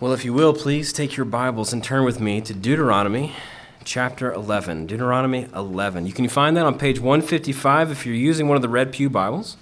Well, if you will, please take your Bibles and turn with me to Deuteronomy chapter 11. Deuteronomy 11. You can find that on page 155 if you're using one of the Red Pew Bibles.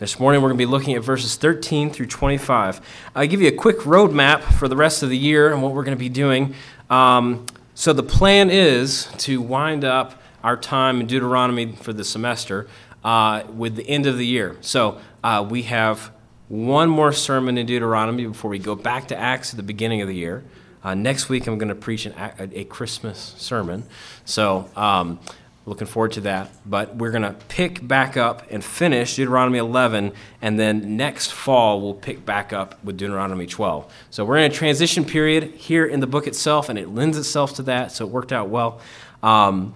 This morning we're going to be looking at verses 13 through 25. I'll give you a quick roadmap for the rest of the year and what we're going to be doing. Um, so, the plan is to wind up our time in Deuteronomy for the semester uh, with the end of the year. So, uh, we have one more sermon in Deuteronomy before we go back to Acts at the beginning of the year. Uh, next week, I'm going to preach an, a, a, Christmas sermon. So, um, looking forward to that. But we're going to pick back up and finish Deuteronomy 11, and then next fall, we'll pick back up with Deuteronomy 12. So, we're in a transition period here in the book itself, and it lends itself to that, so it worked out well. Um,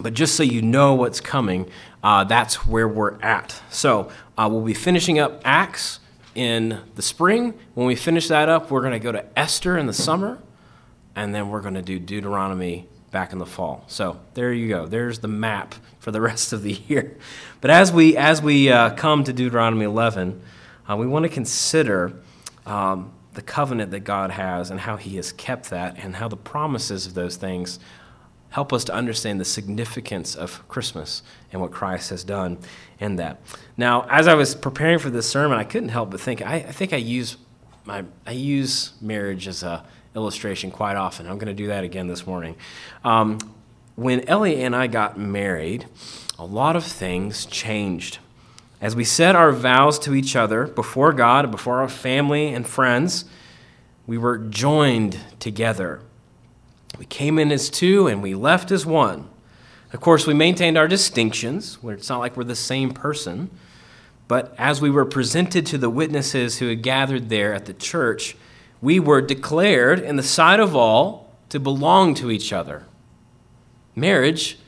but just so you know what's coming, uh, that's where we're at. So, uh, we'll be finishing up Acts in the spring. When we finish that up, we're going to go to Esther in the summer, and then we're going to do Deuteronomy back in the fall. So there you go. There's the map for the rest of the year. But as we as we uh, come to Deuteronomy 11, uh, we want to consider um, the covenant that God has and how He has kept that, and how the promises of those things help us to understand the significance of Christmas and what Christ has done in that. Now, as I was preparing for this sermon, I couldn't help but think I, I think I use my I use marriage as a illustration quite often. I'm going to do that again this morning. Um, when Ellie and I got married, a lot of things changed. As we said our vows to each other before God, before our family and friends, we were joined together. We came in as two and we left as one. Of course, we maintained our distinctions, it's not like we're the same person. But as we were presented to the witnesses who had gathered there at the church, we were declared in the sight of all to belong to each other. Marriage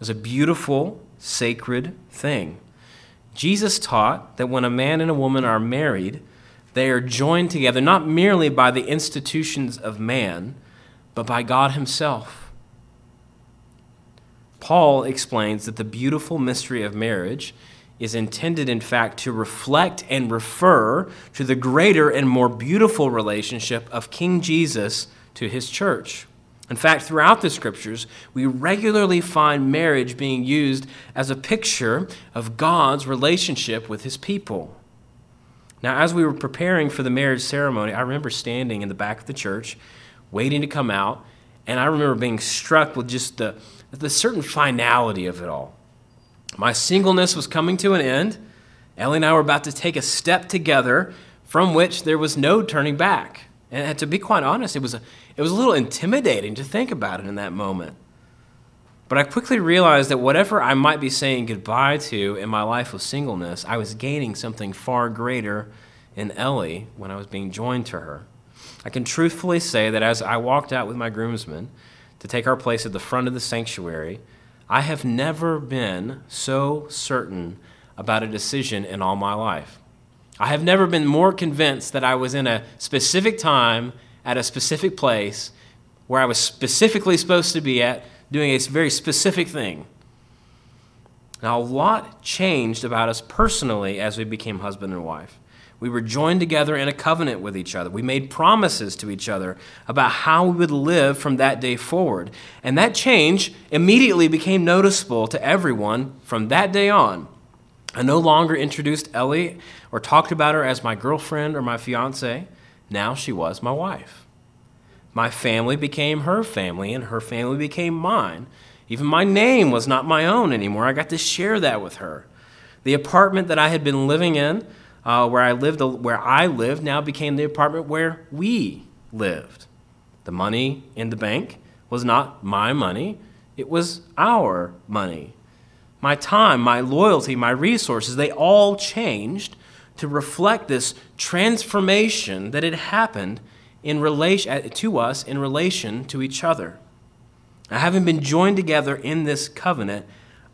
is a beautiful, sacred thing. Jesus taught that when a man and a woman are married, they are joined together not merely by the institutions of man, but by God Himself. Paul explains that the beautiful mystery of marriage is intended, in fact, to reflect and refer to the greater and more beautiful relationship of King Jesus to his church. In fact, throughout the scriptures, we regularly find marriage being used as a picture of God's relationship with his people. Now, as we were preparing for the marriage ceremony, I remember standing in the back of the church waiting to come out. And I remember being struck with just the, the certain finality of it all. My singleness was coming to an end. Ellie and I were about to take a step together from which there was no turning back. And to be quite honest, it was a, it was a little intimidating to think about it in that moment. But I quickly realized that whatever I might be saying goodbye to in my life of singleness, I was gaining something far greater in Ellie when I was being joined to her. I can truthfully say that as I walked out with my groomsmen to take our place at the front of the sanctuary, I have never been so certain about a decision in all my life. I have never been more convinced that I was in a specific time at a specific place where I was specifically supposed to be at doing a very specific thing. Now, a lot changed about us personally as we became husband and wife. We were joined together in a covenant with each other. We made promises to each other about how we would live from that day forward. And that change immediately became noticeable to everyone from that day on. I no longer introduced Ellie or talked about her as my girlfriend or my fiance. Now she was my wife. My family became her family, and her family became mine. Even my name was not my own anymore. I got to share that with her. The apartment that I had been living in uh, where I lived, where I lived, now became the apartment where we lived. The money in the bank was not my money; it was our money. My time, my loyalty, my resources, they all changed to reflect this transformation that had happened in relation to us in relation to each other. Now, having been joined together in this covenant,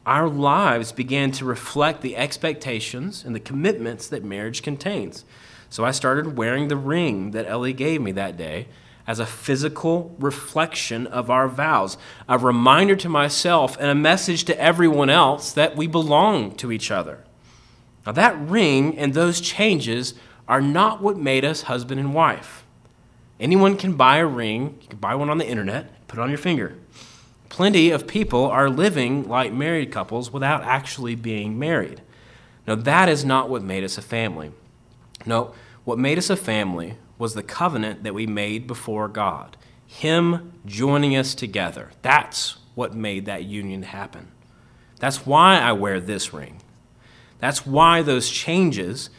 our lives began to reflect the expectations and the commitments that marriage contains. So I started wearing the ring that Ellie gave me that day as a physical reflection of our vows, a reminder to myself and a message to everyone else that we belong to each other. Now, that ring and those changes are not what made us husband and wife. Anyone can buy a ring, you can buy one on the internet, put it on your finger. Plenty of people are living like married couples without actually being married. Now, that is not what made us a family. No, what made us a family was the covenant that we made before God. Him joining us together. That's what made that union happen. That's why I wear this ring. That's why those changes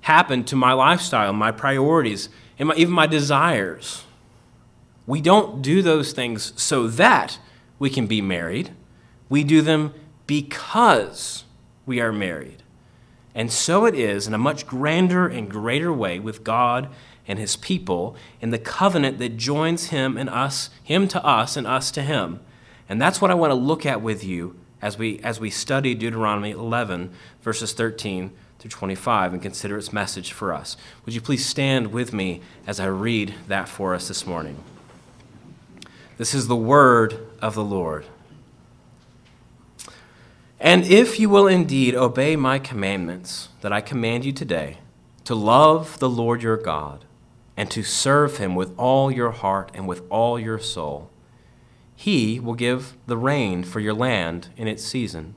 happened to my lifestyle, my priorities, and my, even my desires. We don't do those things so that we can be married. We do them because we are married. And so it is in a much grander and greater way with God and his people in the covenant that joins him and us, him to us and us to him. And that's what I want to look at with you as we as we study Deuteronomy 11 verses 13 through 25 and consider its message for us. Would you please stand with me as I read that for us this morning? This is the word of the Lord. And if you will indeed obey my commandments that I command you today, to love the Lord your God, and to serve him with all your heart and with all your soul, he will give the rain for your land in its season,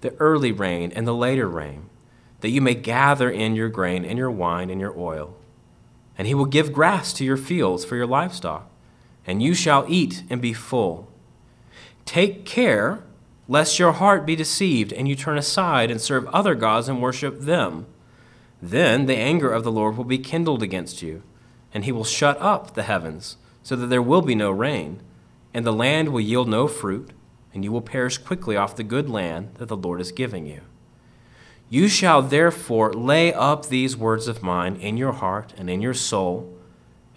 the early rain and the later rain, that you may gather in your grain and your wine and your oil. And he will give grass to your fields for your livestock, and you shall eat and be full. Take care lest your heart be deceived and you turn aside and serve other gods and worship them. Then the anger of the Lord will be kindled against you, and he will shut up the heavens, so that there will be no rain, and the land will yield no fruit, and you will perish quickly off the good land that the Lord is giving you. You shall therefore lay up these words of mine in your heart and in your soul,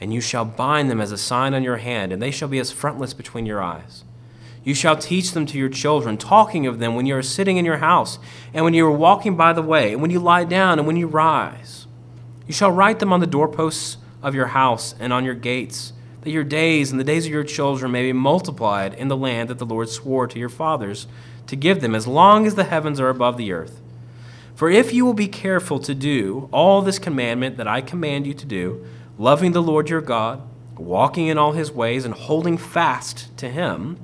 and you shall bind them as a sign on your hand, and they shall be as frontlets between your eyes. You shall teach them to your children, talking of them when you are sitting in your house, and when you are walking by the way, and when you lie down, and when you rise. You shall write them on the doorposts of your house and on your gates, that your days and the days of your children may be multiplied in the land that the Lord swore to your fathers to give them, as long as the heavens are above the earth. For if you will be careful to do all this commandment that I command you to do, loving the Lord your God, walking in all his ways, and holding fast to him,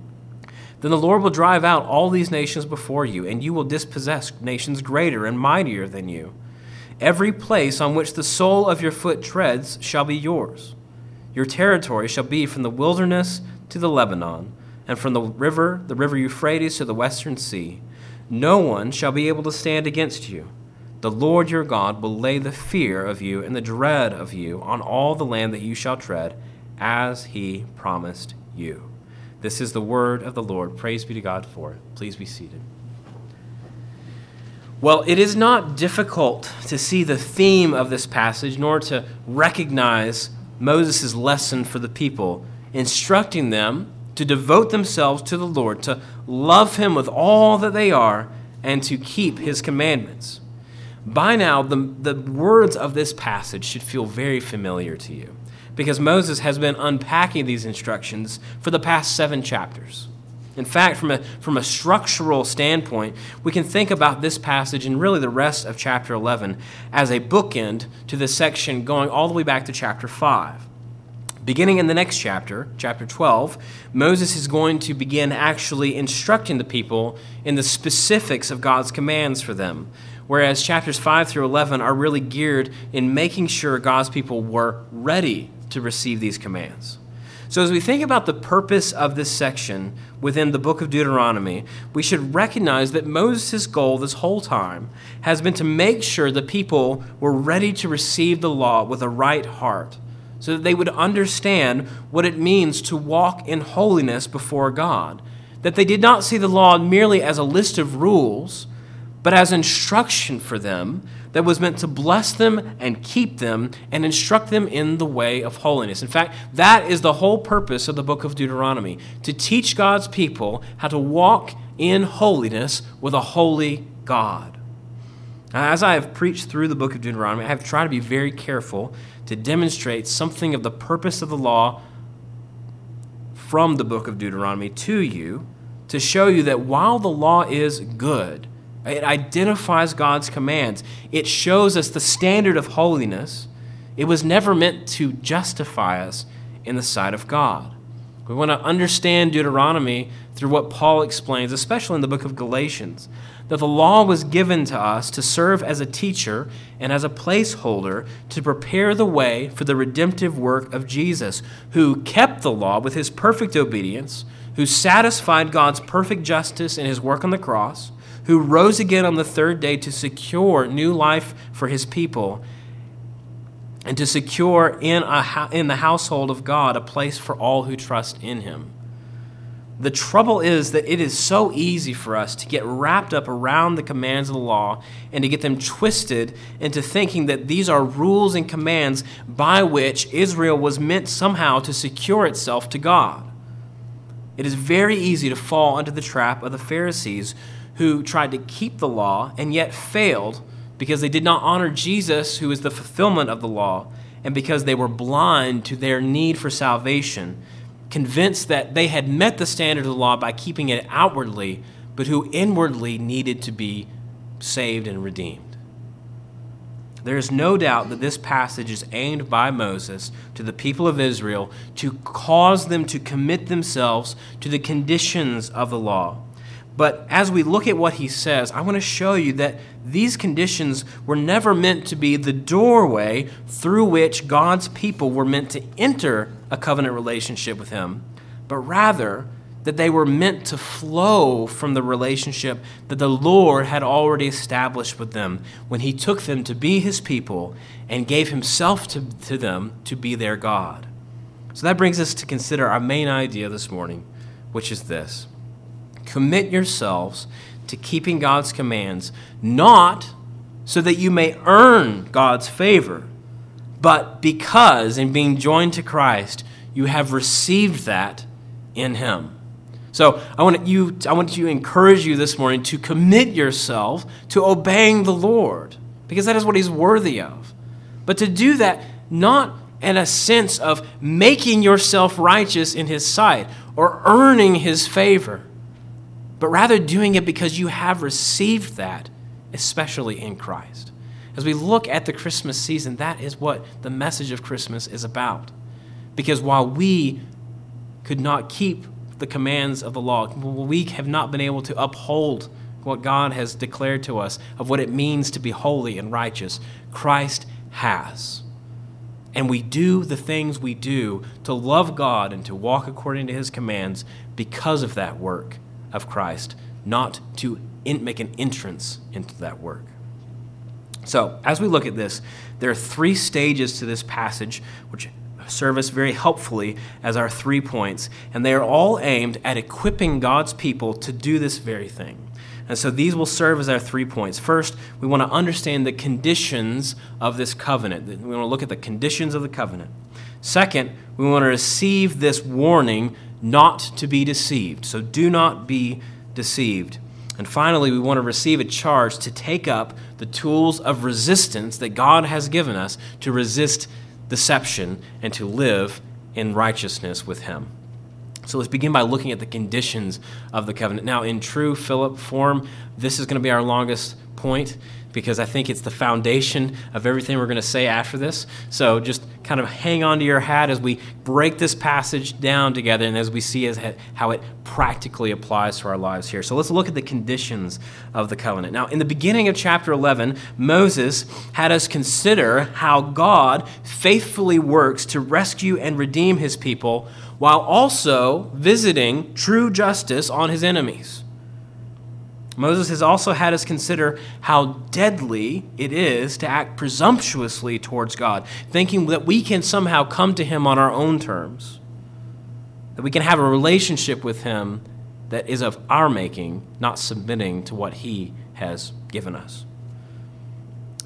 then the Lord will drive out all these nations before you, and you will dispossess nations greater and mightier than you. Every place on which the sole of your foot treads shall be yours. Your territory shall be from the wilderness to the Lebanon, and from the river, the river Euphrates, to the western sea. No one shall be able to stand against you. The Lord your God will lay the fear of you and the dread of you on all the land that you shall tread, as he promised you. This is the word of the Lord. Praise be to God for it. Please be seated. Well, it is not difficult to see the theme of this passage, nor to recognize Moses' lesson for the people, instructing them to devote themselves to the Lord, to love Him with all that they are, and to keep His commandments. By now, the, the words of this passage should feel very familiar to you because Moses has been unpacking these instructions for the past seven chapters. In fact, from a, from a structural standpoint, we can think about this passage and really the rest of chapter 11 as a bookend to this section going all the way back to chapter 5. Beginning in the next chapter, chapter 12, Moses is going to begin actually instructing the people in the specifics of God's commands for them, whereas chapters 5 through 11 are really geared in making sure God's people were ready to receive these commands. So, as we think about the purpose of this section within the book of Deuteronomy, we should recognize that Moses' goal this whole time has been to make sure the people were ready to receive the law with a right heart, so that they would understand what it means to walk in holiness before God. That they did not see the law merely as a list of rules, but as instruction for them that was meant to bless them and keep them and instruct them in the way of holiness. In fact, that is the whole purpose of the book of Deuteronomy to teach God's people how to walk in holiness with a holy God. As I have preached through the book of Deuteronomy, I have tried to be very careful to demonstrate something of the purpose of the law from the book of Deuteronomy to you to show you that while the law is good, it identifies God's commands. It shows us the standard of holiness. It was never meant to justify us, in the sight of God. We want to understand Deuteronomy through what Paul explains, especially in the book of Galatians, that the law was given to us to serve as a teacher and as a placeholder to prepare the way for the redemptive work of Jesus, who kept the law with his perfect obedience, who satisfied God's perfect justice in his work on the cross, who rose again on the third day to secure new life for his people and to secure in, a, in the household of God a place for all who trust in him. The trouble is that it is so easy for us to get wrapped up around the commands of the law and to get them twisted into thinking that these are rules and commands by which Israel was meant somehow to secure itself to God. It is very easy to fall into the trap of the Pharisees who tried to keep the law and yet failed because they did not honor Jesus, who is the fulfillment of the law, and because they were blind to their need for salvation, convinced that they had met the standard of the law by keeping it outwardly, but who inwardly needed to be saved and redeemed. There is no doubt that this passage is aimed by Moses to the people of Israel to cause them to commit themselves to the conditions of the law but as we look at what he says, I want to show you that these conditions were never meant to be the doorway through which God's people were meant to enter a covenant relationship with him, but rather that they were meant to flow from the relationship that the Lord had already established with them when he took them to be his people and gave himself to, to them to be their God. So that brings us to consider our main idea this morning, which is this. Commit yourselves to keeping God's commands, not so that you may earn God's favor, but because in being joined to Christ, you have received that in Him. So I want you, I want to encourage you this morning to commit yourself to obeying the Lord, because that is what He's worthy of. But to do that not in a sense of making yourself righteous in His sight or earning His favor but rather doing it because you have received that, especially in Christ. As we look at the Christmas season, that is what the message of Christmas is about. Because while we could not keep the commands of the law, we have not been able to uphold what God has declared to us of what it means to be holy and righteous, Christ has. And we do the things we do to love God and to walk according to his commands because of that work of Christ, not to in, make an entrance into that work. So, as we look at this, there are three stages to this passage which serve us very helpfully as our three points, and they are all aimed at equipping God's people to do this very thing. And so these will serve as our three points. First, we want to understand the conditions of this covenant. We want to look at the conditions of the covenant. Second, we want to receive this warning not to be deceived. So do not be deceived. And finally, we want to receive a charge to take up the tools of resistance that God has given us to resist deception and to live in righteousness with Him. So let's begin by looking at the conditions of the covenant. Now, in true Philip form, this is going to be our longest point because I think it's the foundation of everything we're going to say after this. So just kind of hang on to your hat as we break this passage down together and as we see as how it practically applies to our lives here. So let's look at the conditions of the covenant. Now, in the beginning of chapter 11, Moses had us consider how God faithfully works to rescue and redeem his people while also visiting true justice on his enemies. Moses has also had us consider how deadly it is to act presumptuously towards God, thinking that we can somehow come to Him on our own terms, that we can have a relationship with Him that is of our making, not submitting to what He has given us.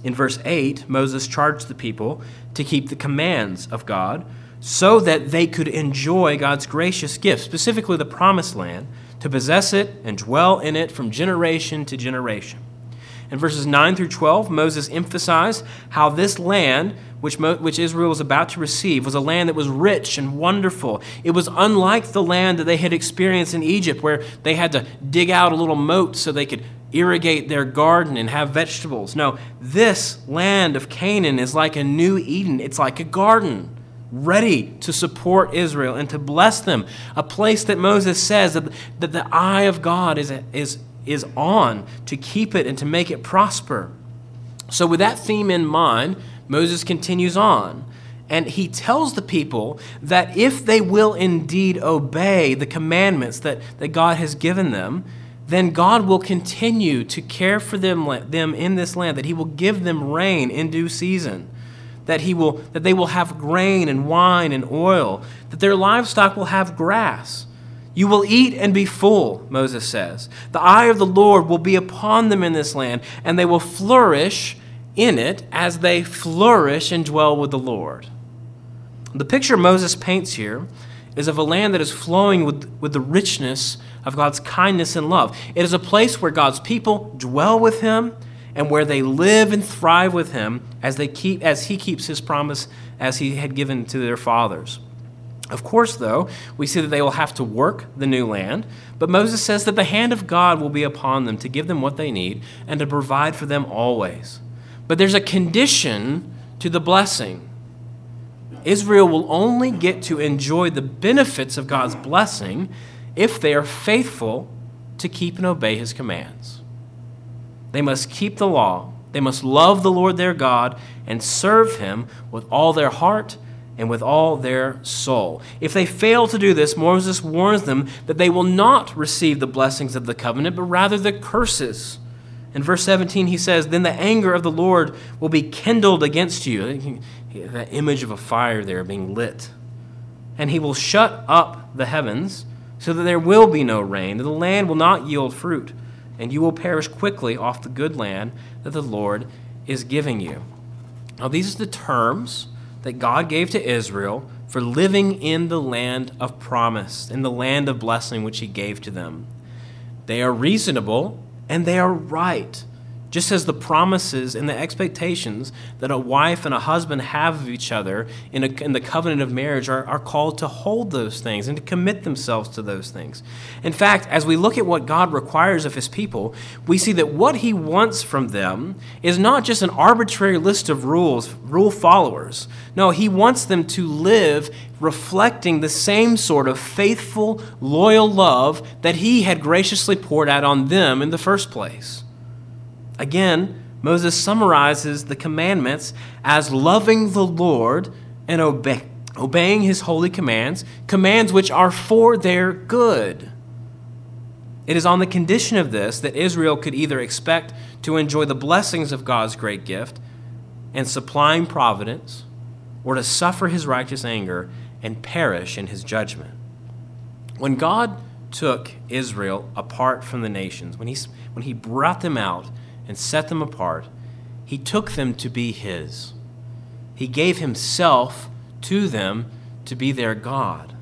In verse 8, Moses charged the people to keep the commands of God so that they could enjoy God's gracious gift, specifically the promised land to possess it and dwell in it from generation to generation. In verses 9 through 12, Moses emphasized how this land, which, Mo- which Israel was about to receive, was a land that was rich and wonderful. It was unlike the land that they had experienced in Egypt, where they had to dig out a little moat so they could irrigate their garden and have vegetables. No, this land of Canaan is like a new Eden, it's like a garden ready to support Israel and to bless them. A place that Moses says that, that the eye of God is, is, is on to keep it and to make it prosper. So, with that theme in mind, Moses continues on. And he tells the people that if they will indeed obey the commandments that, that God has given them, then God will continue to care for them, them in this land, that he will give them rain in due season that, he will, that they will have grain and wine and oil, that their livestock will have grass. You will eat and be full, Moses says. The eye of the Lord will be upon them in this land, and they will flourish in it as they flourish and dwell with the Lord. The picture Moses paints here is of a land that is flowing with, with the richness of God's kindness and love. It is a place where God's people dwell with Him and where they live and thrive with him as they keep as he keeps his promise as he had given to their fathers. Of course, though, we see that they will have to work the new land, but Moses says that the hand of God will be upon them to give them what they need and to provide for them always. But there's a condition to the blessing. Israel will only get to enjoy the benefits of God's blessing if they are faithful to keep and obey his commands. They must keep the law. They must love the Lord their God and serve him with all their heart and with all their soul. If they fail to do this, Moses warns them that they will not receive the blessings of the covenant, but rather the curses. In verse 17, he says, Then the anger of the Lord will be kindled against you. That image of a fire there being lit. And he will shut up the heavens so that there will be no rain, and the land will not yield fruit and you will perish quickly off the good land that the Lord is giving you. Now, these are the terms that God gave to Israel for living in the land of promise, in the land of blessing which He gave to them. They are reasonable and they are right just as the promises and the expectations that a wife and a husband have of each other in, a, in the covenant of marriage are, are called to hold those things and to commit themselves to those things. In fact, as we look at what God requires of his people, we see that what he wants from them is not just an arbitrary list of rules, rule followers. No, he wants them to live reflecting the same sort of faithful, loyal love that he had graciously poured out on them in the first place. Again, Moses summarizes the commandments as loving the Lord and obey, obeying his holy commands, commands which are for their good. It is on the condition of this that Israel could either expect to enjoy the blessings of God's great gift and supplying providence, or to suffer his righteous anger and perish in his judgment. When God took Israel apart from the nations, when he, when he brought them out, and set them apart, he took them to be his. He gave himself to them to be their God.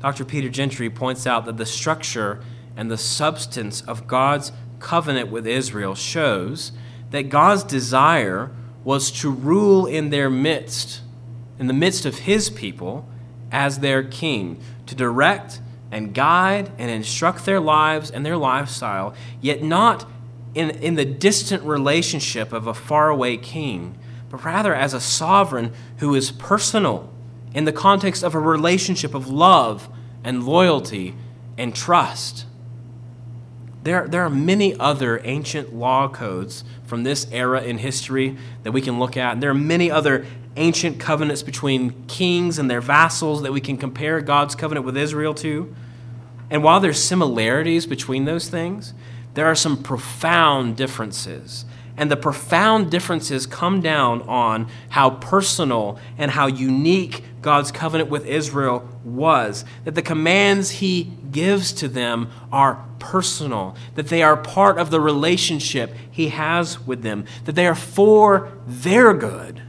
Dr. Peter Gentry points out that the structure and the substance of God's covenant with Israel shows that God's desire was to rule in their midst, in the midst of his people, as their king, to direct and guide and instruct their lives and their lifestyle, yet not in, in the distant relationship of a faraway king, but rather as a sovereign who is personal in the context of a relationship of love and loyalty and trust. There, there are many other ancient law codes from this era in history that we can look at. And there are many other ancient covenants between kings and their vassals that we can compare God's covenant with Israel to. And while there's similarities between those things, there are some profound differences. And the profound differences come down on how personal and how unique God's covenant with Israel was. That the commands he gives to them are personal, that they are part of the relationship he has with them, that they are for their good.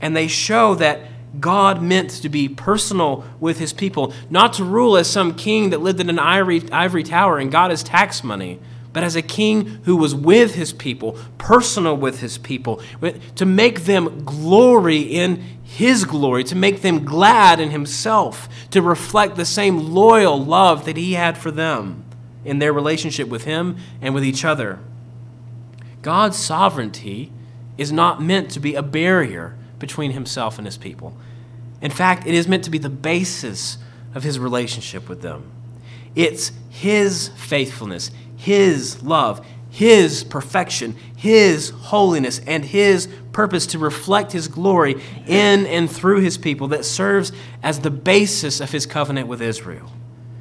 And they show that God meant to be personal with his people, not to rule as some king that lived in an ivory, ivory tower and got his tax money, but as a king who was with his people, personal with his people, to make them glory in his glory, to make them glad in himself, to reflect the same loyal love that he had for them in their relationship with him and with each other. God's sovereignty is not meant to be a barrier between himself and his people. In fact, it is meant to be the basis of his relationship with them. It's his faithfulness, his love, his perfection, his holiness, and his purpose to reflect his glory in and through his people that serves as the basis of his covenant with Israel.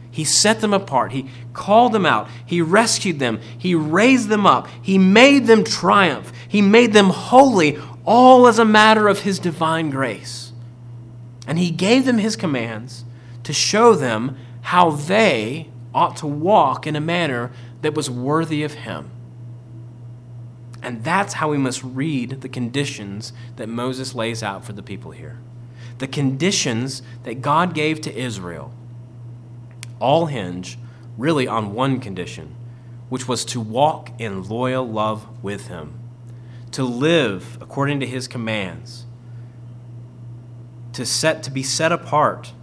He set them apart. He called them out. He rescued them. He raised them up. He made them triumph. He made them holy, all as a matter of His divine grace. And He gave them His commands to show them how they ought to walk in a manner that was worthy of Him. And that's how we must read the conditions that Moses lays out for the people here. The conditions that God gave to Israel all hinge really on one condition, which was to walk in loyal love with Him, to live according to His commands, to, set, to be set apart,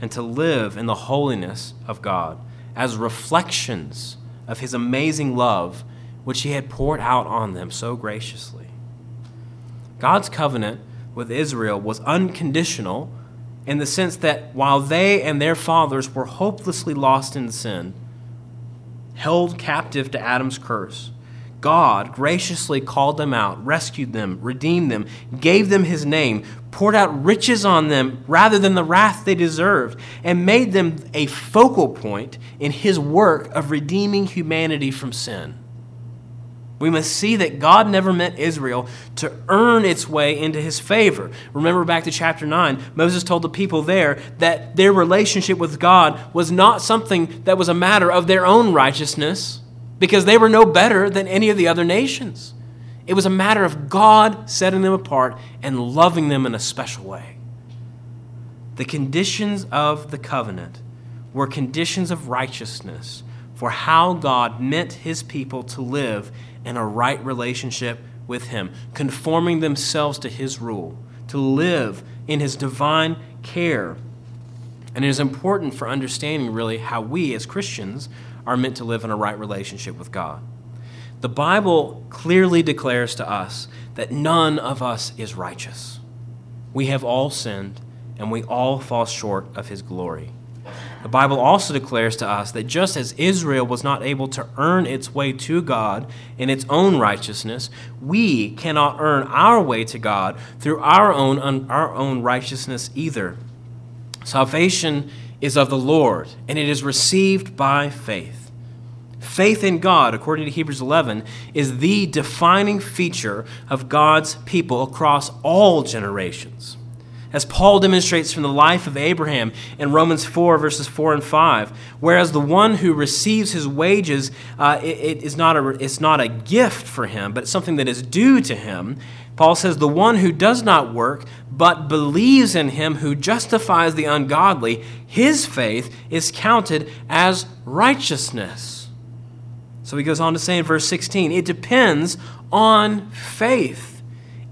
and to live in the holiness of God as reflections of His amazing love, which He had poured out on them so graciously. God's covenant with Israel was unconditional in the sense that while they and their fathers were hopelessly lost in sin, held captive to Adam's curse, God graciously called them out, rescued them, redeemed them, gave them his name, poured out riches on them rather than the wrath they deserved, and made them a focal point in his work of redeeming humanity from sin. We must see that God never meant Israel to earn its way into his favor. Remember back to chapter 9, Moses told the people there that their relationship with God was not something that was a matter of their own righteousness because they were no better than any of the other nations. It was a matter of God setting them apart and loving them in a special way. The conditions of the covenant were conditions of righteousness for how God meant his people to live in a right relationship with Him, conforming themselves to His rule, to live in His divine care. And it is important for understanding, really, how we as Christians are meant to live in a right relationship with God. The Bible clearly declares to us that none of us is righteous. We have all sinned, and we all fall short of His glory. The Bible also declares to us that just as Israel was not able to earn its way to God in its own righteousness, we cannot earn our way to God through our own, our own righteousness either. Salvation is of the Lord, and it is received by faith. Faith in God, according to Hebrews 11, is the defining feature of God's people across all generations as Paul demonstrates from the life of Abraham in Romans 4, verses 4 and 5. Whereas the one who receives his wages, uh, it, it is not a, it's not a gift for him, but it's something that is due to him. Paul says, The one who does not work, but believes in him who justifies the ungodly, his faith is counted as righteousness. So he goes on to say in verse 16, it depends on faith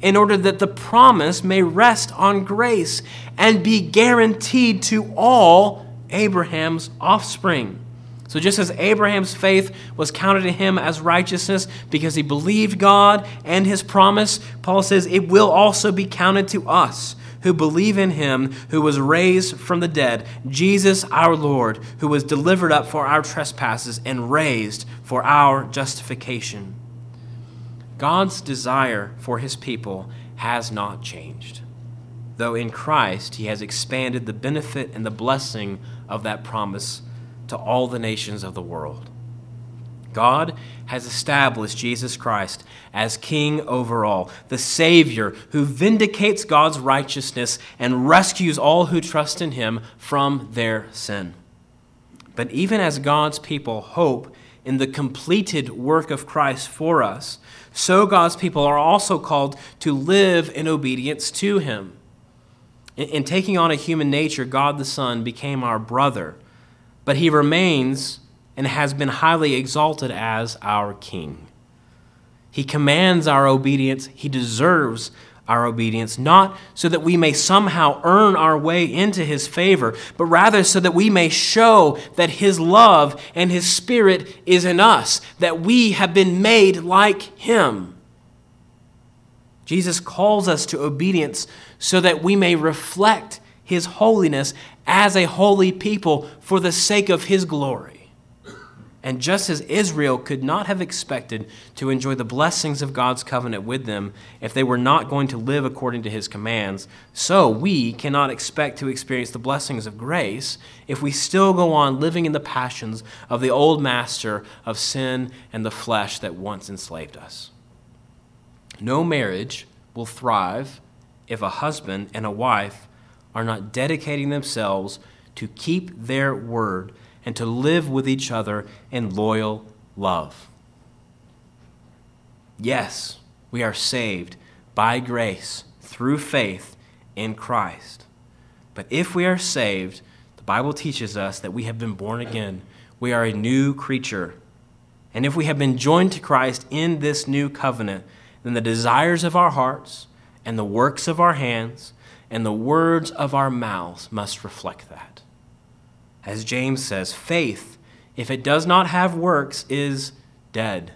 in order that the promise may rest on grace and be guaranteed to all Abraham's offspring. So, just as Abraham's faith was counted to him as righteousness because he believed God and his promise, Paul says it will also be counted to us who believe in him who was raised from the dead, Jesus our Lord, who was delivered up for our trespasses and raised for our justification. God's desire for his people has not changed, though in Christ he has expanded the benefit and the blessing of that promise to all the nations of the world. God has established Jesus Christ as King over all, the Savior who vindicates God's righteousness and rescues all who trust in him from their sin. But even as God's people hope in the completed work of Christ for us, so God's people are also called to live in obedience to Him. In, in, taking on a human nature, God the Son became our brother, but He remains and has been highly exalted as our King. He commands our obedience, He deserves our obedience, not so that we may somehow earn our way into His favor, but rather so that we may show that His love and His Spirit is in us, that we have been made like Him. Jesus calls us to obedience so that we may reflect his holiness as a holy people for the sake of his glory. And just as Israel could not have expected to enjoy the blessings of God's covenant with them if they were not going to live according to his commands, so we cannot expect to experience the blessings of grace if we still go on living in the passions of the old master of sin and the flesh that once enslaved us. No marriage will thrive if a husband and a wife are not dedicating themselves to keep their word and to live with each other in loyal love. Yes, we are saved by grace through faith in Christ. But if we are saved, the Bible teaches us that we have been born again. We are a new creature. And if we have been joined to Christ in this new covenant, then the desires of our hearts and the works of our hands and the words of our mouths must reflect that. As James says, faith, if it does not have works, is dead.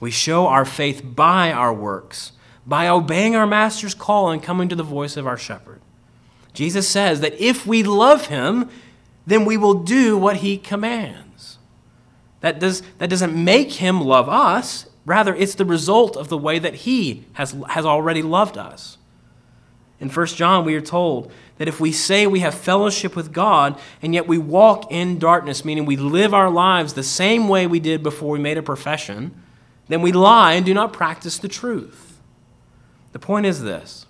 We show our faith by our works, by obeying our master's call and coming to the voice of our shepherd. Jesus says that if we love him, then we will do what he commands. That, does, that doesn't make him love us, rather, it's the result of the way that he has, has already loved us. In 1 John, we are told that if we say we have fellowship with God and yet we walk in darkness, meaning we live our lives the same way we did before we made a profession, then we lie and do not practice the truth. The point is this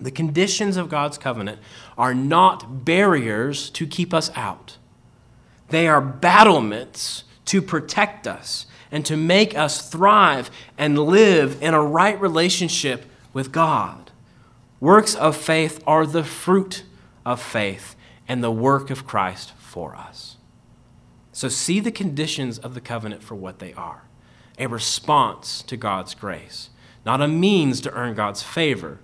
the conditions of God's covenant are not barriers to keep us out, they are battlements to protect us and to make us thrive and live in a right relationship with God. Works of faith are the fruit of faith and the work of Christ for us. So see the conditions of the covenant for what they are a response to God's grace, not a means to earn God's favor,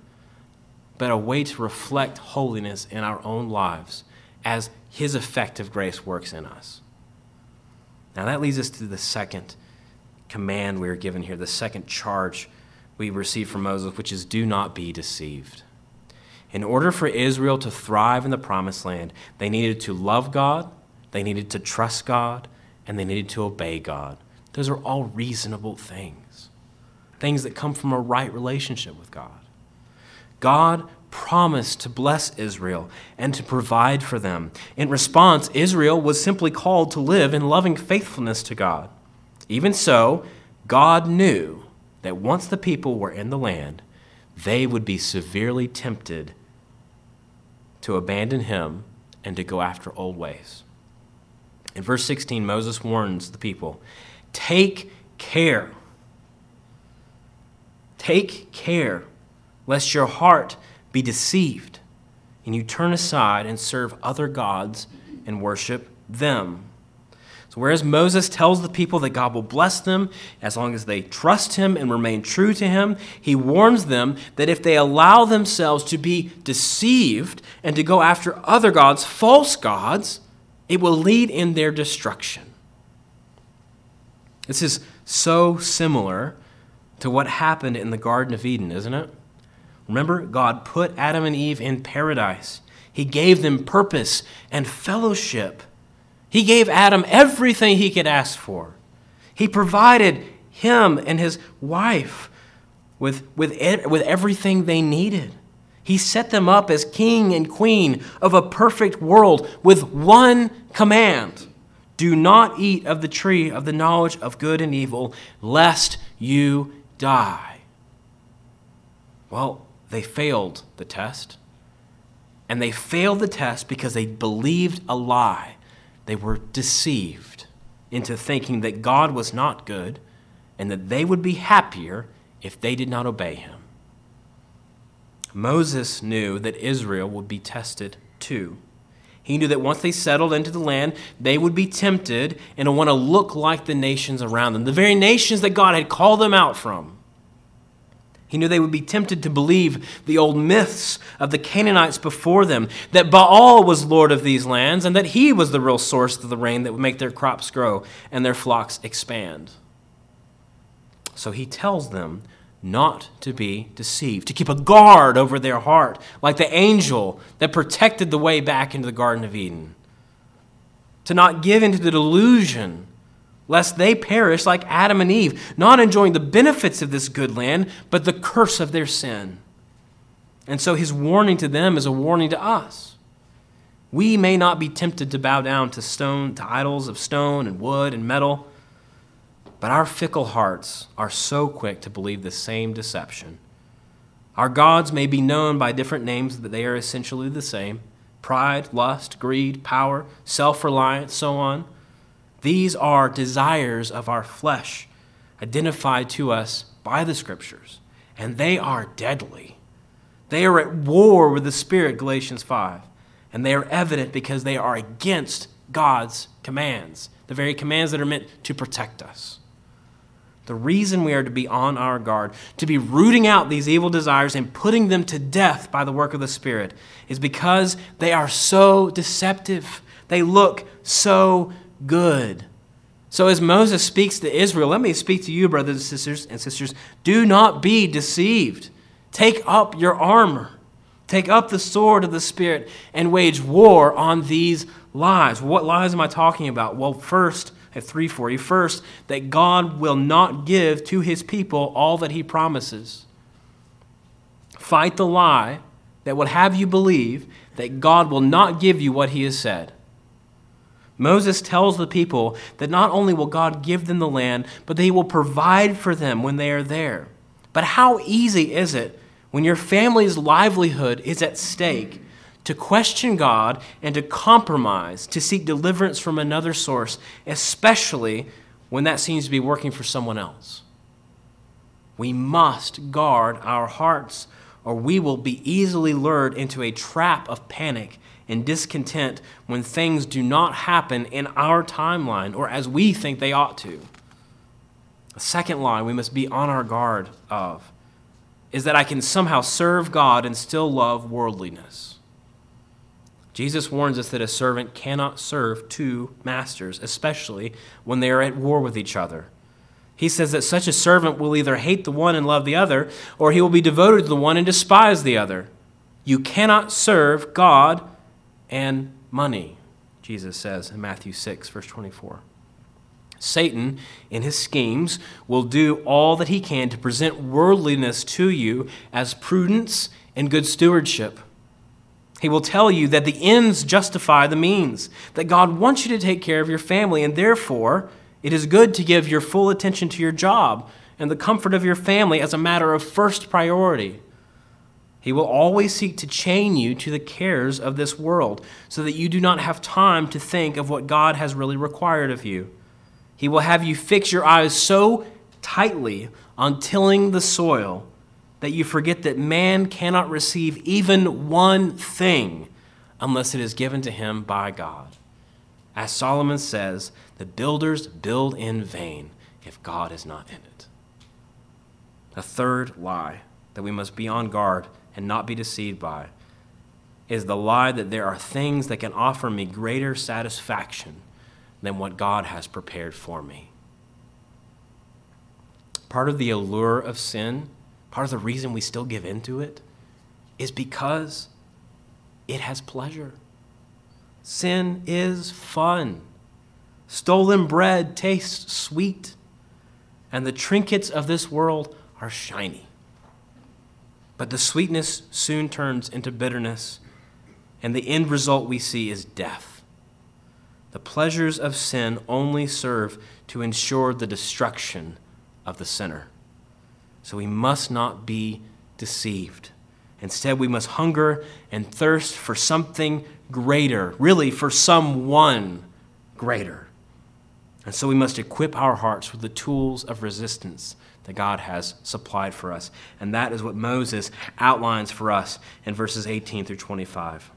but a way to reflect holiness in our own lives as His effective grace works in us. Now, that leads us to the second command we are given here, the second charge we receive from Moses, which is do not be deceived. In order for Israel to thrive in the promised land, they needed to love God, they needed to trust God, and they needed to obey God. Those are all reasonable things, things that come from a right relationship with God. God promised to bless Israel and to provide for them. In response, Israel was simply called to live in loving faithfulness to God. Even so, God knew that once the people were in the land, they would be severely tempted to abandon him and to go after old ways. In verse 16, Moses warns the people take care. Take care lest your heart be deceived and you turn aside and serve other gods and worship them. So, whereas Moses tells the people that God will bless them as long as they trust him and remain true to him, he warns them that if they allow themselves to be deceived and to go after other gods, false gods, it will lead in their destruction. This is so similar to what happened in the Garden of Eden, isn't it? Remember, God put Adam and Eve in paradise. He gave them purpose and fellowship. He gave Adam everything he could ask for. He provided him and his wife with, with, with everything they needed. He set them up as king and queen of a perfect world with one command Do not eat of the tree of the knowledge of good and evil, lest you die. Well, they failed the test. And they failed the test because they believed a lie they were deceived into thinking that God was not good and that they would be happier if they did not obey him. Moses knew that Israel would be tested too. He knew that once they settled into the land, they would be tempted and want to look like the nations around them, the very nations that God had called them out from. He knew they would be tempted to believe the old myths of the Canaanites before them, that Baal was Lord of these lands, and that he was the real source of the rain that would make their crops grow and their flocks expand. So he tells them not to be deceived, to keep a guard over their heart, like the angel that protected the way back into the Garden of Eden, to not give into the delusion lest they perish like Adam and Eve, not enjoying the benefits of this good land, but the curse of their sin. And so his warning to them is a warning to us. We may not be tempted to bow down to stone, to idols of stone and wood and metal but our fickle hearts are so quick to believe the same deception. Our gods may be known by different names, but they are essentially the same pride, lust, greed, power, self reliance, so on. These are desires of our flesh, identified to us by the Scriptures, and they are deadly. They are at war with the Spirit, Galatians 5, and they are evident because they are against God's commands, the very commands that are meant to protect us. The reason we are to be on our guard, to be rooting out these evil desires and putting them to death by the work of the Spirit, is because they are so deceptive. They look so good. So, as Moses speaks to Israel, let me speak to you, brothers and sisters and sisters. Do not be deceived. Take up your armor, take up the sword of the Spirit, and wage war on these lies. What lies am I talking about? Well, first, at 3 for you. First, that God will not give to his people all that he promises. Fight the lie that would have you believe that God will not give you what he has said. Moses tells the people that not only will God give them the land, but that he will provide for them when they are there. But how easy is it when your family's livelihood is at stake to question God and to compromise, to seek deliverance from another source, especially when that seems to be working for someone else. We must guard our hearts, or we will be easily lured into a trap of panic and discontent when things do not happen in our timeline or as we think they ought to. A second lie we must be on our guard of is that I can somehow serve God and still love worldliness. Jesus warns us that a servant cannot serve two masters, especially when they are at war with each other. He says that such a servant will either hate the one and love the other, or he will be devoted to the one and despise the other. You cannot serve God and money, Jesus says in Matthew 6, verse 24. Satan, in his schemes, will do all that he can to present worldliness to you as prudence and good stewardship. He will tell you that the ends justify the means, that God wants you to take care of your family, and therefore it is good to give your full attention to your job and the comfort of your family as a matter of first priority. He will always seek to chain you to the cares of this world so that you do not have time to think of what God has really required of you. He will have you fix your eyes so tightly on tilling the soil that you forget that man cannot receive even one thing unless it is given to him by God. As Solomon says, the builders build in vain if God is not in it. A third lie that we must be on guard and not be deceived by is the lie that there are things that can offer me greater satisfaction than what God has prepared for me. Part of the allure of sin part of the reason we still give into it is because it has pleasure. Sin is fun. Stolen bread tastes sweet, and the trinkets of this world are shiny. But the sweetness soon turns into bitterness, and the end result we see is death. The pleasures of sin only serve to ensure the destruction of the sinner. So we must not be deceived. Instead, we must hunger and thirst for something greater, really, for someone greater. And so we must equip our hearts with the tools of resistance that God has supplied for us. And that is what Moses outlines for us in verses 18 through 25.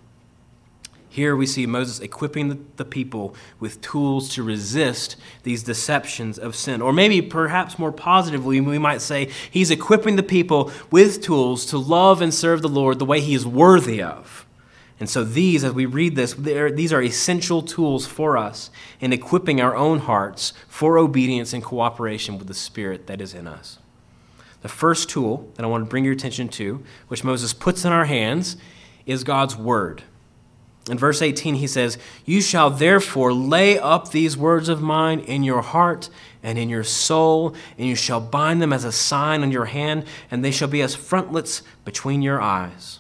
Here we see Moses equipping the, people with tools to resist these deceptions of sin. Or maybe, perhaps more positively, we might say he's equipping the people with tools to love and serve the Lord the way he is worthy of. And so, these, as we read this, these are essential tools for us in equipping our own hearts for obedience and cooperation with the Spirit that is in us. The first tool that I want to bring your attention to, which Moses puts in our hands, is God's word. In verse 18, he says, You shall therefore lay up these words of mine in your heart and in your soul, and you shall bind them as a sign on your hand, and they shall be as frontlets between your eyes.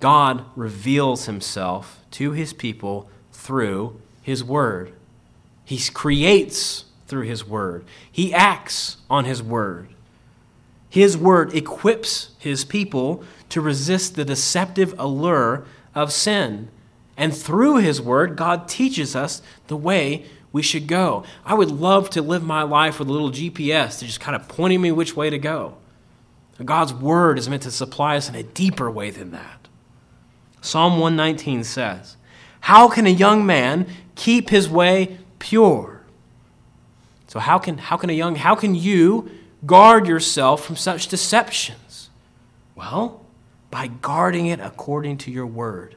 God reveals himself to his people through his word. He creates through his word, he acts on his word. His word equips his people to resist the deceptive allure of sin. And through his word, God teaches us the way we should go. I would love to live my life with a little GPS to just kind of pointing me which way to go. God's word is meant to supply us in a deeper way than that. Psalm 119 says, How can a young man keep his way pure? So how can, how can a young, how can you guard yourself from such deceptions? Well, by guarding it according to your word.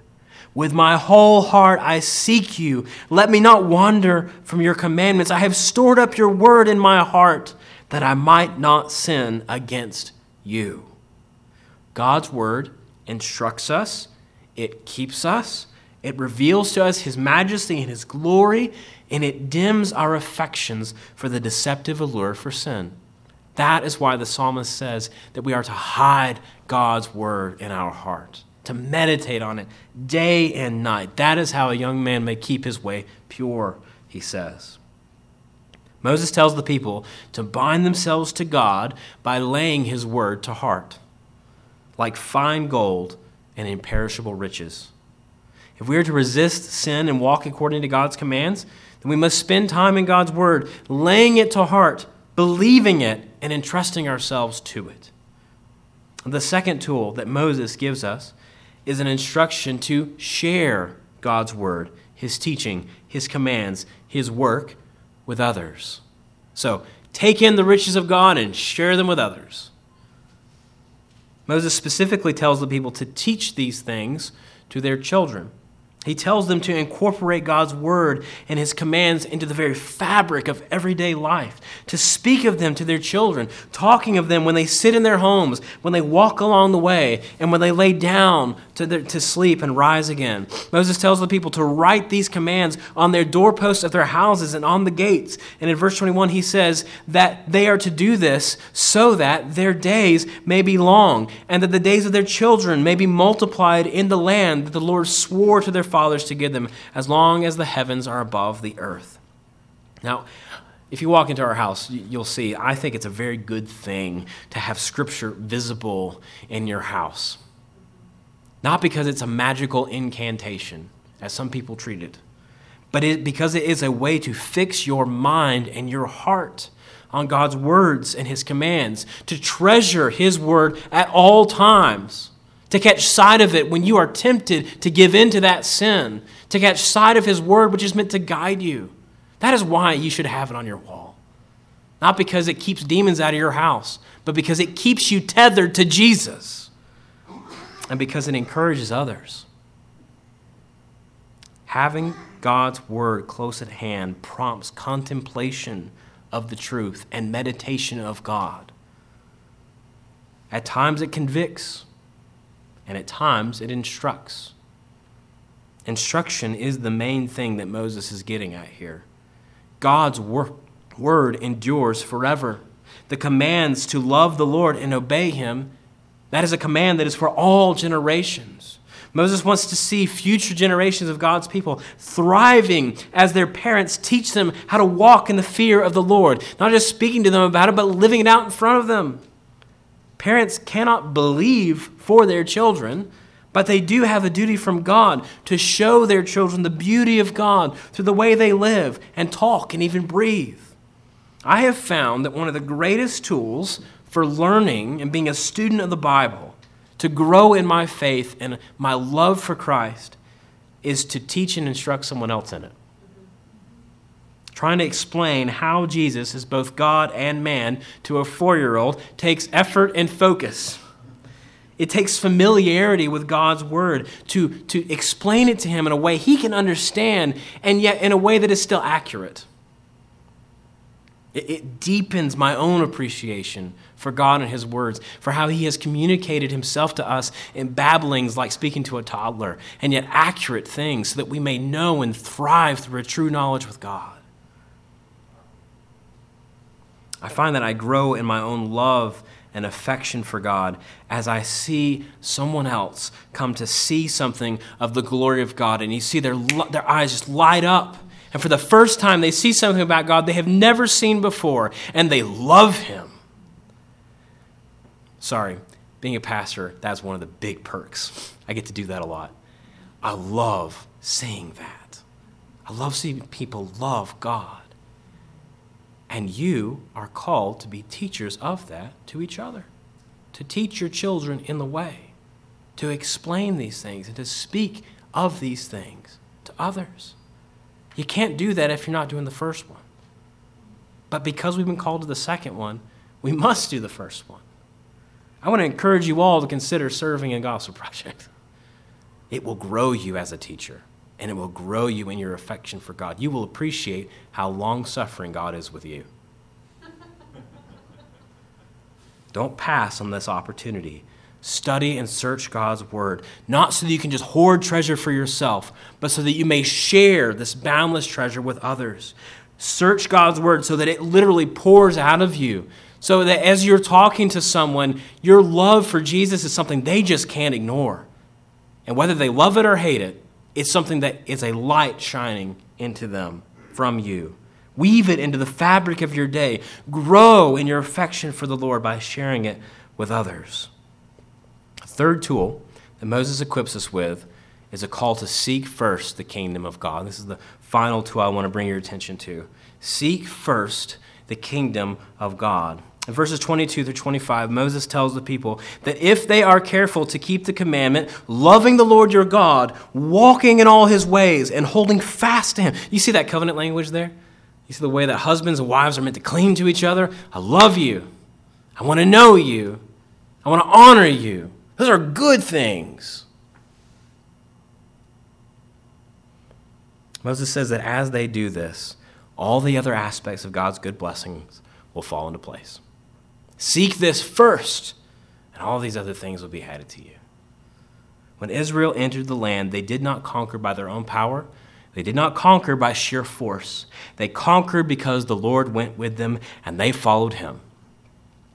With my whole heart I seek you. Let me not wander from your commandments. I have stored up your word in my heart that I might not sin against you. God's word instructs us, it keeps us, it reveals to us his majesty and his glory, and it dims our affections for the deceptive allure for sin. That is why the psalmist says that we are to hide God's word in our heart to meditate on it day and night. That is how a young man may keep his way pure, he says. Moses tells the people to bind themselves to God by laying his word to heart, like fine gold and imperishable riches. If we are to resist sin and walk according to God's commands, then we must spend time in God's word, laying it to heart, believing it, and entrusting ourselves to it. The second tool that Moses gives us is an instruction to share God's word, his teaching, his commands, his work with others. So, take in the riches of God and share them with others. Moses specifically tells the people to teach these things to their children. He tells them to incorporate God's word and his commands into the very fabric of everyday life, to speak of them to their children, talking of them when they sit in their homes, when they walk along the way, and when they lay down to, their, to sleep and rise again. Moses tells the people to write these commands on their doorposts of their houses and on the gates. And in verse 21, he says that they are to do this so that their days may be long, and that the days of their children may be multiplied in the land that the Lord swore to their fathers to give them, as long as the heavens are above the earth. Now, if you walk into our house, you'll see, I think it's a very good thing to have Scripture visible in your house. Not because it's a magical incantation, as some people treat it, but it, because it is a way to fix your mind and your heart on God's words and His commands, to treasure His word at all times to catch sight of it when you are tempted to give in to that sin, to catch sight of His Word, which is meant to guide you. That is why you should have it on your wall. Not because it keeps demons out of your house, but because it keeps you tethered to Jesus and because it encourages others. Having God's Word close at hand prompts contemplation of the truth and meditation of God. At times it convicts and at times it instructs. Instruction is the main thing that Moses is getting at here. God's wor- word endures forever. The commands to love the Lord and obey him, that is a command that is for all generations. Moses wants to see future generations of God's people thriving as their parents teach them how to walk in the fear of the Lord, not just speaking to them about it, but living it out in front of them. Parents cannot believe for their children, but they do have a duty from God to show their children the beauty of God through the way they live and talk and even breathe. I have found that one of the greatest tools for learning and being a student of the Bible, to grow in my faith and my love for Christ, is to teach and instruct someone else in it trying to explain how Jesus is both God and man to a four year old takes effort and focus. It takes familiarity with God's word to, to explain it to him in a way he can understand and yet in a way that is still accurate. It, it deepens my own appreciation for God and His words, for how He has communicated Himself to us in babblings like speaking to a toddler, and yet accurate things so that we may know and thrive through a true knowledge with God. I find that I grow in my own love and affection for God as I see someone else come to see something of the glory of God, and you see their, their eyes just light up. And for the first time, they see something about God they have never seen before, and they love Him. Sorry, being a pastor, that's one of the big perks. I get to do that a lot. I love seeing that. I love seeing people love God. And you are called to be teachers of that to each other, to teach your children in the way, to explain these things, and to speak of these things to others. You can't do that if you're not doing the first one. But because we've been called to the second one, we must do the first one. I want to encourage you all to consider serving in Gospel Project. It will grow you as a teacher, and it will grow you in your affection for God. You will appreciate how long suffering God is with you. Don't pass on this opportunity. Study and search God's word, not so that you can just hoard treasure for yourself, but so that you may share this boundless treasure with others. Search God's word so that it literally pours out of you so that as you're talking to someone, your love for Jesus is something they just can't ignore. And whether they love it or hate it, it's something that is a light shining into them from you. Weave it into the fabric of your day. Grow in your affection for the Lord by sharing it with others. A third tool that Moses equips us with is a call to seek first the kingdom of God. This is the final tool I want to bring your attention to. Seek first the kingdom of God. In verses 22 through 25, Moses tells the people that if they are careful to keep the commandment, loving the Lord your God, walking in all his ways, and holding fast to him. You see that covenant language there? You see the way that husbands and wives are meant to cling to each other? I love you. I want to know you. I want to honor you. Those are good things. Moses says that as they do this, all the other aspects of God's good blessings will fall into place. Seek this first, and all these other things will be added to you. When Israel entered the land, they did not conquer by their own power. They did not conquer by sheer force. They conquered because the Lord went with them and they followed him.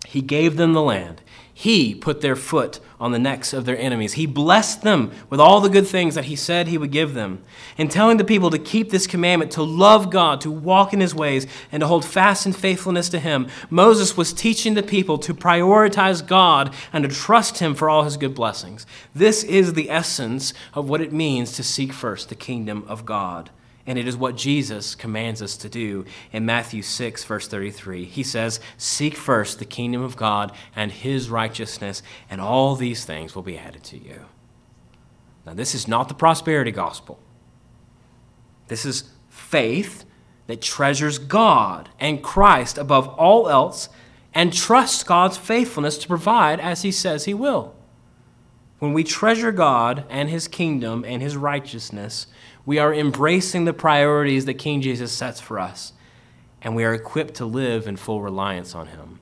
He gave them the land. He put their foot on the necks of their enemies. He blessed them with all the good things that He said He would give them. In telling the people to keep this commandment, to love God, to walk in His ways, and to hold fast in faithfulness to Him, Moses was teaching the people to prioritize God and to trust Him for all His good blessings. This is the essence of what it means to seek first the kingdom of God. And it is what Jesus commands us to do in Matthew 6, verse 33. He says, Seek first the kingdom of God and his righteousness, and all these things will be added to you. Now, this is not the prosperity gospel. This is faith that treasures God and Christ above all else and trusts God's faithfulness to provide as he says he will. When we treasure God and his kingdom and his righteousness, we are embracing the priorities that King Jesus sets for us, and we are equipped to live in full reliance on Him.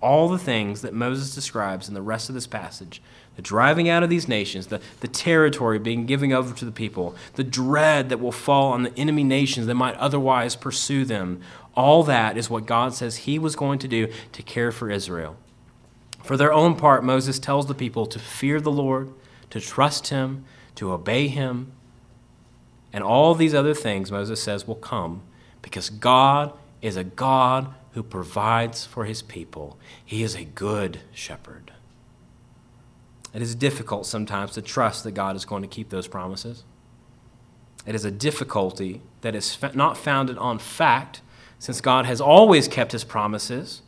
All the things that Moses describes in the rest of this passage the driving out of these nations, the, the territory being given over to the people, the dread that will fall on the enemy nations that might otherwise pursue them all that is what God says He was going to do to care for Israel. For their own part, Moses tells the people to fear the Lord, to trust Him, to obey Him, and all these other things, Moses says, will come because God is a God who provides for his people. He is a good shepherd. It is difficult sometimes to trust that God is going to keep those promises. It is a difficulty that is not founded on fact, since God has always kept his promises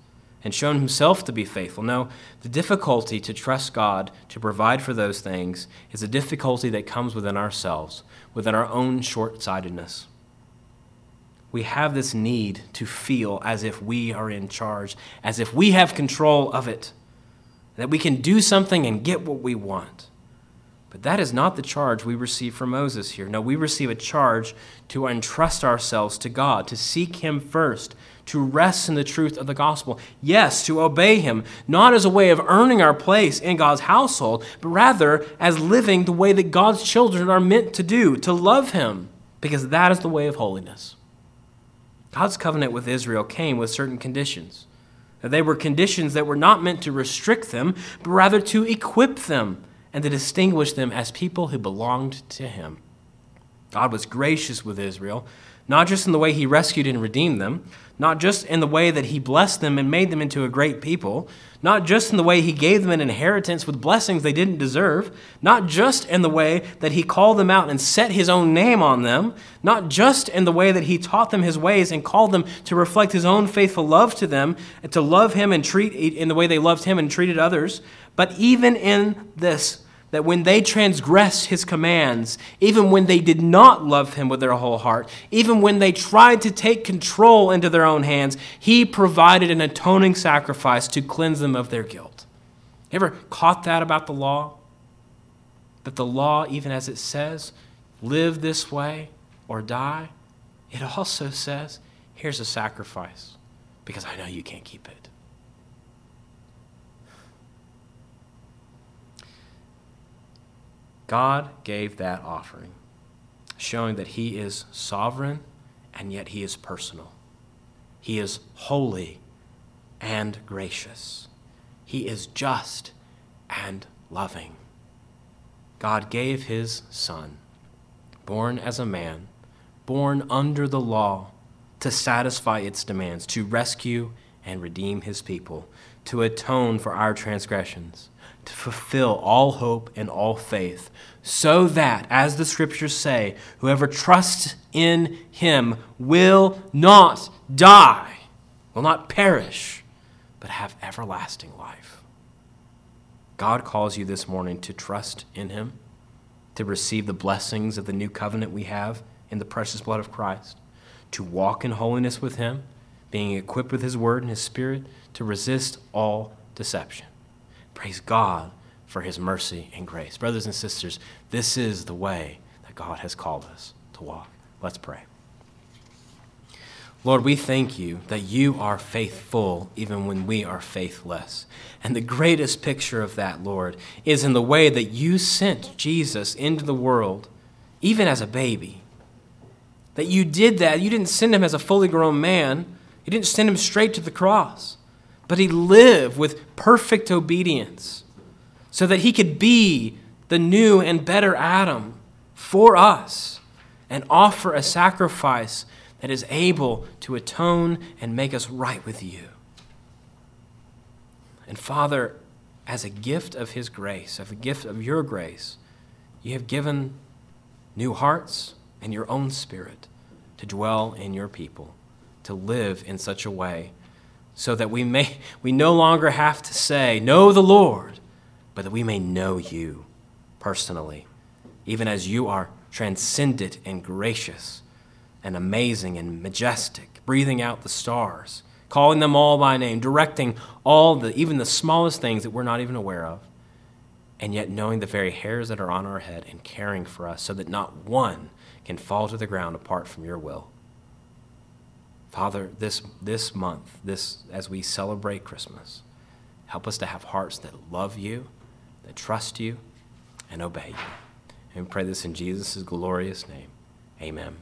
and shown himself to be faithful. No, the difficulty to trust God to provide for those things is a difficulty that comes within ourselves, within our own short sightedness. We have this need to feel as if we are in charge, as if we have control of it, that we can do something and get what we want. But that is not the charge we receive from Moses here. No, we receive a charge to entrust ourselves to God, to seek Him first, to rest in the truth of the gospel. Yes, to obey Him, not as a way of earning our place in God's household, but rather as living the way that God's children are meant to do, to love Him, because that is the way of holiness. God's covenant with Israel came with certain conditions. They were conditions that were not meant to restrict them, but rather to equip them and to distinguish them as people who belonged to him. God was gracious with Israel, not just in the way he rescued and redeemed them, not just in the way that he blessed them and made them into a great people, not just in the way he gave them an inheritance with blessings they didn't deserve, not just in the way that he called them out and set his own name on them, not just in the way that he taught them his ways and called them to reflect his own faithful love to them, and to love him and treat in the way they loved him and treated others, but even in this that when they transgressed his commands, even when they did not love him with their whole heart, even when they tried to take control into their own hands, he provided an atoning sacrifice to cleanse them of their guilt. You ever caught that about the law? That the law, even as it says, live this way or die, it also says, here's a sacrifice because I know you can't keep it. God gave that offering, showing that He is sovereign and yet He is personal. He is holy and gracious. He is just and loving. God gave His Son, born as a man, born under the law, to satisfy its demands, to rescue and redeem His people, to atone for our transgressions to fulfill all hope and all faith, so that, as the scriptures say, whoever trusts in him will not die, will not perish, but have everlasting life. God calls you this morning to trust in him, to receive the blessings of the new covenant we have in the precious blood of Christ, to walk in holiness with him, being equipped with his word and his spirit, to resist all deception. Praise God for his mercy and grace. Brothers and sisters, this is the way that God has called us to walk. Let's pray. Lord, we thank you that you are faithful even when we are faithless. And the greatest picture of that, Lord, is in the way that you sent Jesus into the world, even as a baby. That you did that. You didn't send him as a fully grown man, you didn't send him straight to the cross but he lived with perfect obedience so that he could be the new and better Adam for us and offer a sacrifice that is able to atone and make us right with you. And Father, as a gift of his grace, as a gift of your grace, you have given new hearts and your own spirit to dwell in your people, to live in such a way so that we may we no longer have to say know the lord but that we may know you personally even as you are transcendent and gracious and amazing and majestic breathing out the stars calling them all by name directing all the even the smallest things that we're not even aware of and yet knowing the very hairs that are on our head and caring for us so that not one can fall to the ground apart from your will Father, this, this month, this, as we celebrate Christmas, help us to have hearts that love you, that trust you, and obey you. And we pray this in Jesus' glorious name. Amen.